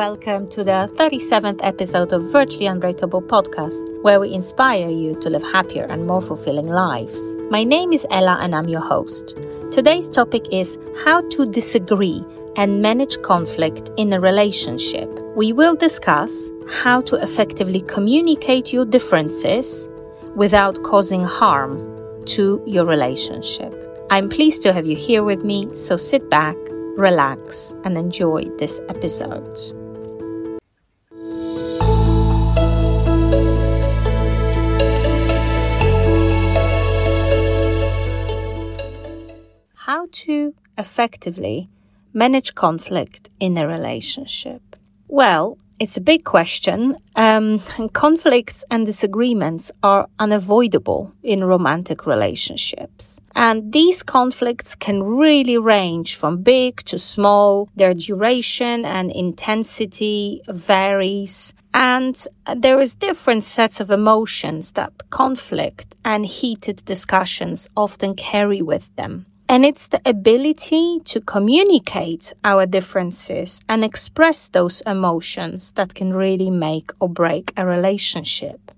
welcome to the 37th episode of Virtually Unbreakable podcast, where we inspire you to live happier and more fulfilling lives. My name is Ela and I'm your host. Today's topic is how to disagree and manage conflict in a relationship. We will discuss how to effectively communicate your differences without causing harm to your relationship. I'm pleased to have you here with me, so sit back relax, and enjoy this episode. How to effectively manage conflict in a relationship? Well, it's a big question. Um, and conflicts and disagreements are unavoidable in romantic relationships. And these conflicts can really range from big to small. Their duration and intensity varies. And there is different sets of emotions that conflict and heated discussions often carry with them. And it's the ability to communicate our differences and express those emotions that can really make or break a relationship.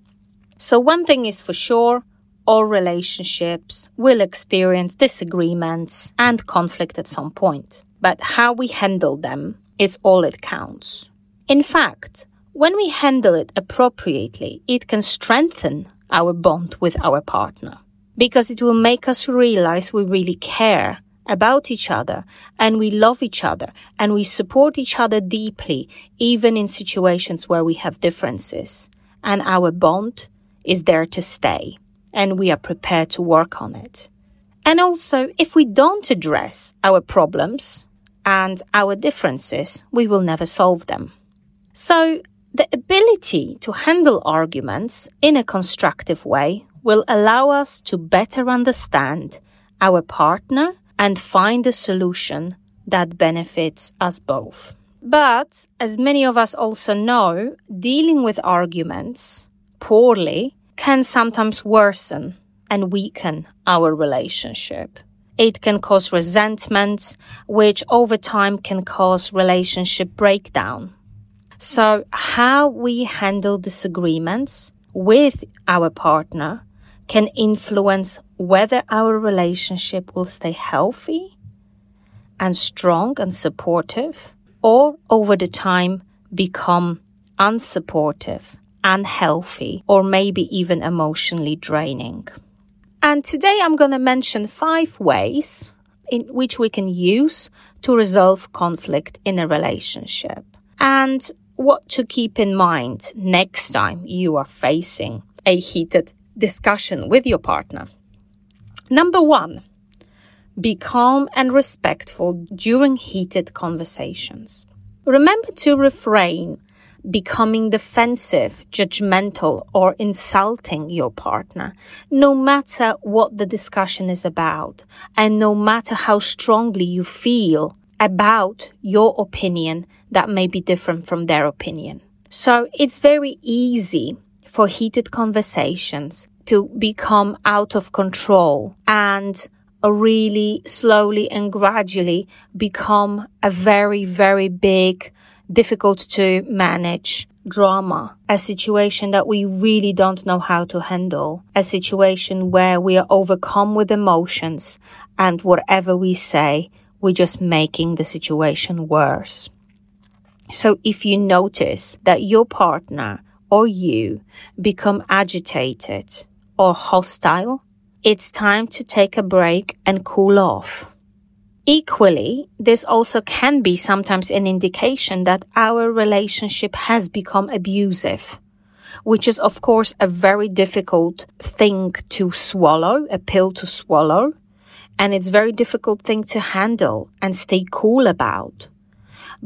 So one thing is for sure, all relationships will experience disagreements and conflict at some point. But how we handle them is all it counts. In fact, when we handle it appropriately, it can strengthen our bond with our partner because it will make us realize we really care about each other and we love each other and we support each other deeply, even in situations where we have differences. And our bond is there to stay and we are prepared to work on it. And also, if we don't address our problems and our differences, we will never solve them. So, the ability to handle arguments in a constructive way will allow us to better understand our partner and find a solution that benefits us both. But, as many of us also know, dealing with arguments poorly can sometimes worsen and weaken our relationship. It can cause resentment, which over time can cause relationship breakdown. So how we handle disagreements with our partner can influence whether our relationship will stay healthy and strong and supportive or over the time become unsupportive unhealthy, or maybe even emotionally draining. And today I'm going to mention five ways in which we can use to resolve conflict in a relationship and what to keep in mind next time you are facing a heated discussion with your partner. Number one, be calm and respectful during heated conversations. Remember to refrain becoming defensive, judgmental, or insulting your partner, no matter what the discussion is about, and no matter how strongly you feel about your opinion that may be different from their opinion. So it's very easy for heated conversations to become out of control and really slowly and gradually become a very, very big difficult to manage drama, a situation that we really don't know how to handle, a situation where we are overcome with emotions and whatever we say, we're just making the situation worse. So if you notice that your partner or you become agitated or hostile, it's time to take a break and cool off. Equally, this also can be sometimes an indication that our relationship has become abusive, which is of course a very difficult thing to swallow, a pill to swallow. And it's very difficult thing to handle and stay cool about.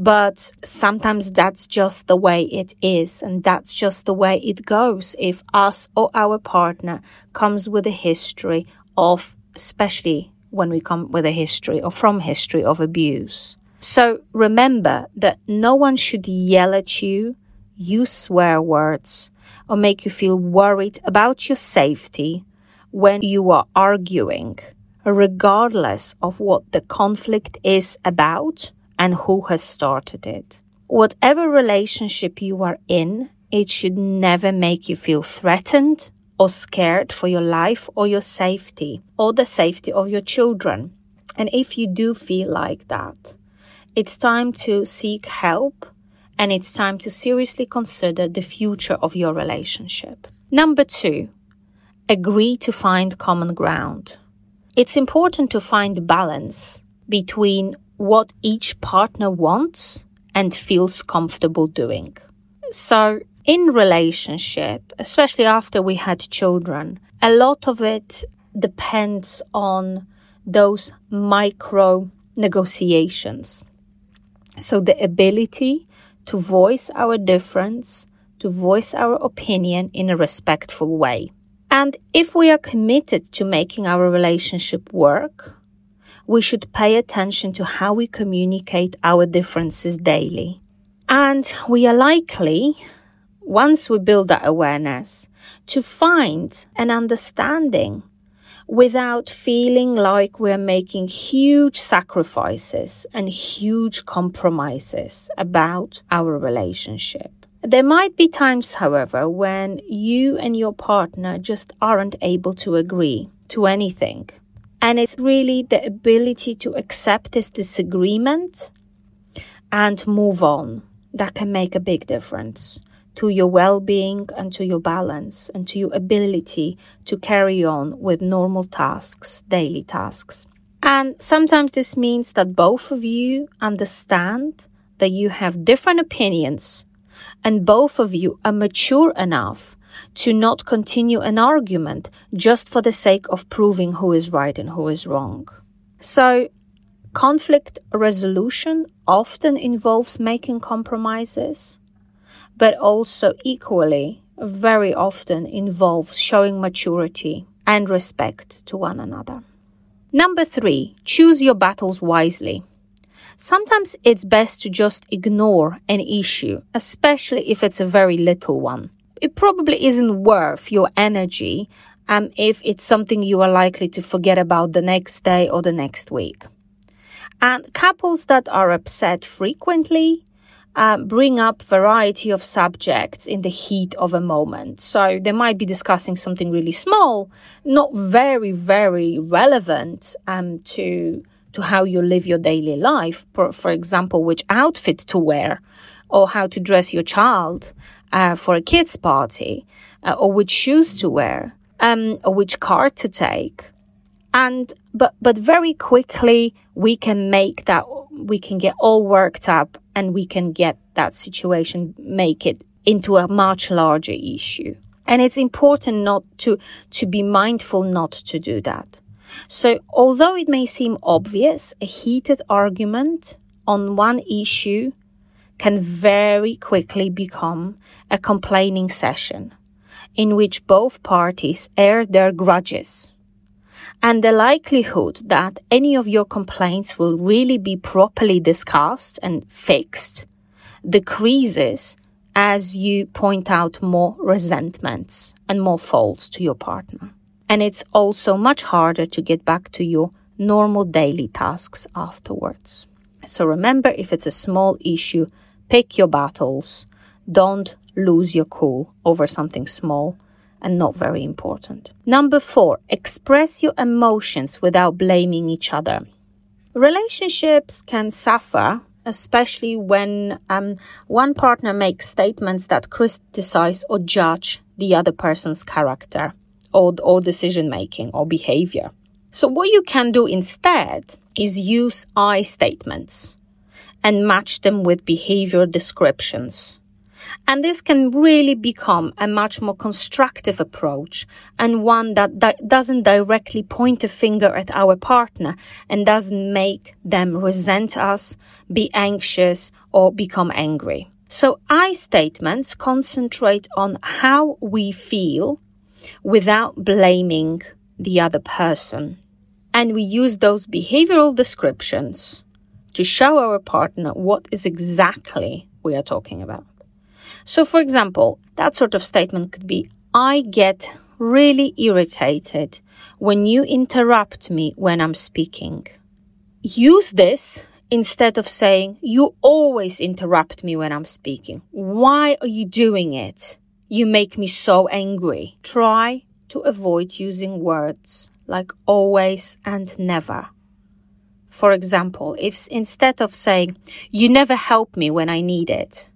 But sometimes that's just the way it is. And that's just the way it goes if us or our partner comes with a history of, especially when we come with a history or from history of abuse. So remember that no one should yell at you, use swear words, or make you feel worried about your safety when you are arguing, regardless of what the conflict is about and who has started it. whatever relationship you are in, it should never make you feel threatened or scared for your life or your safety or the safety of your children. And if you do feel like that, it's time to seek help and it's time to seriously consider the future of your relationship. Number two, agree to find common ground. It's important to find balance between what each partner wants and feels comfortable doing. So, in relationship, especially after we had children, a lot of it depends on those micro negotiations. So, the ability to voice our difference, to voice our opinion in a respectful way. And if we are committed to making our relationship work, we should pay attention to how we communicate our differences daily. And we are likely, once we build that awareness, to find an understanding without feeling like we're making huge sacrifices and huge compromises about our relationship. There might be times, however, when you and your partner just aren't able to agree to anything. And it's really the ability to accept this disagreement and move on that can make a big difference to your well being and to your balance and to your ability to carry on with normal tasks, daily tasks. And sometimes this means that both of you understand that you have different opinions and both of you are mature enough to not continue an argument just for the sake of proving who is right and who is wrong. So, conflict resolution often involves making compromises but also equally very often involves showing maturity and respect to one another. Number three, choose your battles wisely. Sometimes it's best to just ignore an issue, especially if it's a very little one. It probably isn't worth your energy um, if it's something you are likely to forget about the next day or the next week. And couples that are upset frequently uh, bring up variety of subjects in the heat of a moment. So they might be discussing something really small, not very, very relevant um, to to how you live your daily life. For, for example, which outfit to wear, or how to dress your child uh, for a kids' party, uh, or which shoes to wear, um, or which car to take. And but but very quickly we can make that we can get all worked up and we can get that situation, make it into a much larger issue. And it's important not to, to be mindful not to do that. So although it may seem obvious, a heated argument on one issue can very quickly become a complaining session in which both parties air their grudges and the likelihood that any of your complaints will really be properly discussed and fixed decreases as you point out more resentments and more faults to your partner. And it's also much harder to get back to your normal daily tasks afterwards. So remember, if it's a small issue, pick your battles. Don't lose your cool over something small and not very important. Number four, express your emotions without blaming each other. Relationships can suffer, especially when um, one partner makes statements that criticize or judge the other person's character or, or decision making or behavior. So, what you can do instead is use I statements and match them with behavior descriptions and this can really become a much more constructive approach and one that, that doesn't directly point a finger at our partner and doesn't make them resent us, be anxious, or become angry. So I statements concentrate on how we feel without blaming the other person. And we use those behavioral descriptions to show our partner what is exactly we are talking about. So, for example, that sort of statement could be I get really irritated when you interrupt me when I'm speaking. Use this instead of saying, You always interrupt me when I'm speaking. Why are you doing it? You make me so angry. Try to avoid using words like always and never. For example, if instead of saying, You never help me when I need it,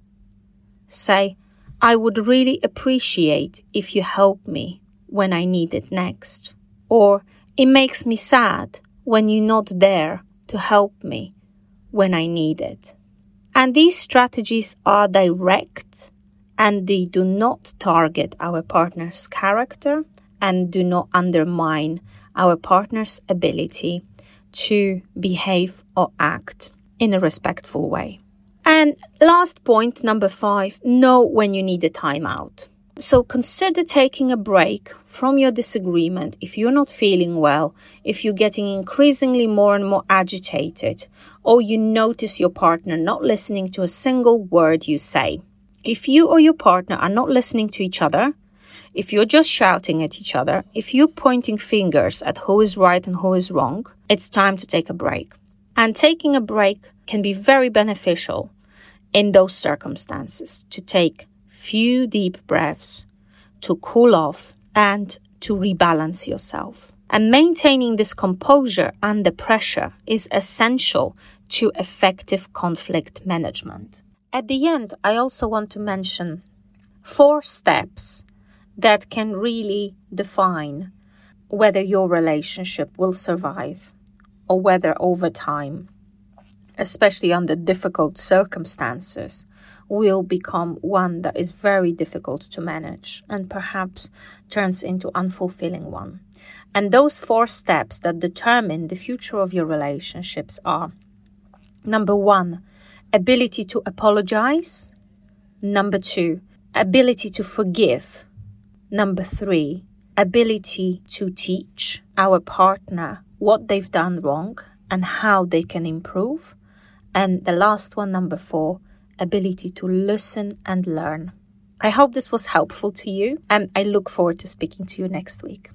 say, I would really appreciate if you help me when I need it next. Or, it makes me sad when you're not there to help me when I need it. And these strategies are direct and they do not target our partner's character and do not undermine our partner's ability to behave or act in a respectful way. And last point, number five, know when you need a timeout. So consider taking a break from your disagreement if you're not feeling well, if you're getting increasingly more and more agitated, or you notice your partner not listening to a single word you say. If you or your partner are not listening to each other, if you're just shouting at each other, if you're pointing fingers at who is right and who is wrong, it's time to take a break. And taking a break can be very beneficial in those circumstances to take few deep breaths to cool off and to rebalance yourself. And maintaining this composure under pressure is essential to effective conflict management. At the end, I also want to mention four steps that can really define whether your relationship will survive or whether over time, especially under difficult circumstances, will become one that is very difficult to manage and perhaps turns into unfulfilling one. And those four steps that determine the future of your relationships are number one, ability to apologize. Number two, ability to forgive. Number three, ability to teach our partner what they've done wrong and how they can improve. And the last one, number four, ability to listen and learn. I hope this was helpful to you, and I look forward to speaking to you next week.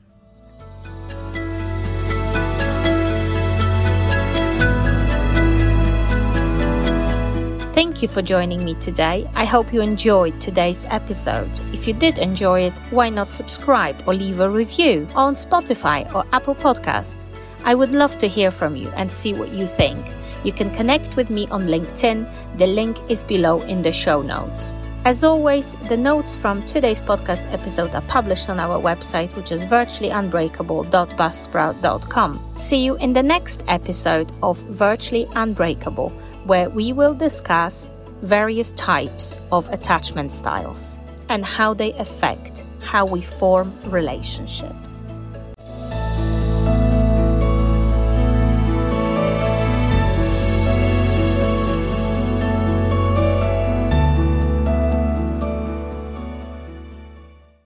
Thank you for joining me today. I hope you enjoyed today's episode. If you did enjoy it, why not subscribe or leave a review on Spotify or Apple Podcasts? I would love to hear from you and see what you think. You can connect with me on LinkedIn. The link is below in the show notes. As always, the notes from today's podcast episode are published on our website, which is virtuallyunbreakable.buzzsprout.com. See you in the next episode of Virtually Unbreakable, where we will discuss various types of attachment styles and how they affect how we form relationships.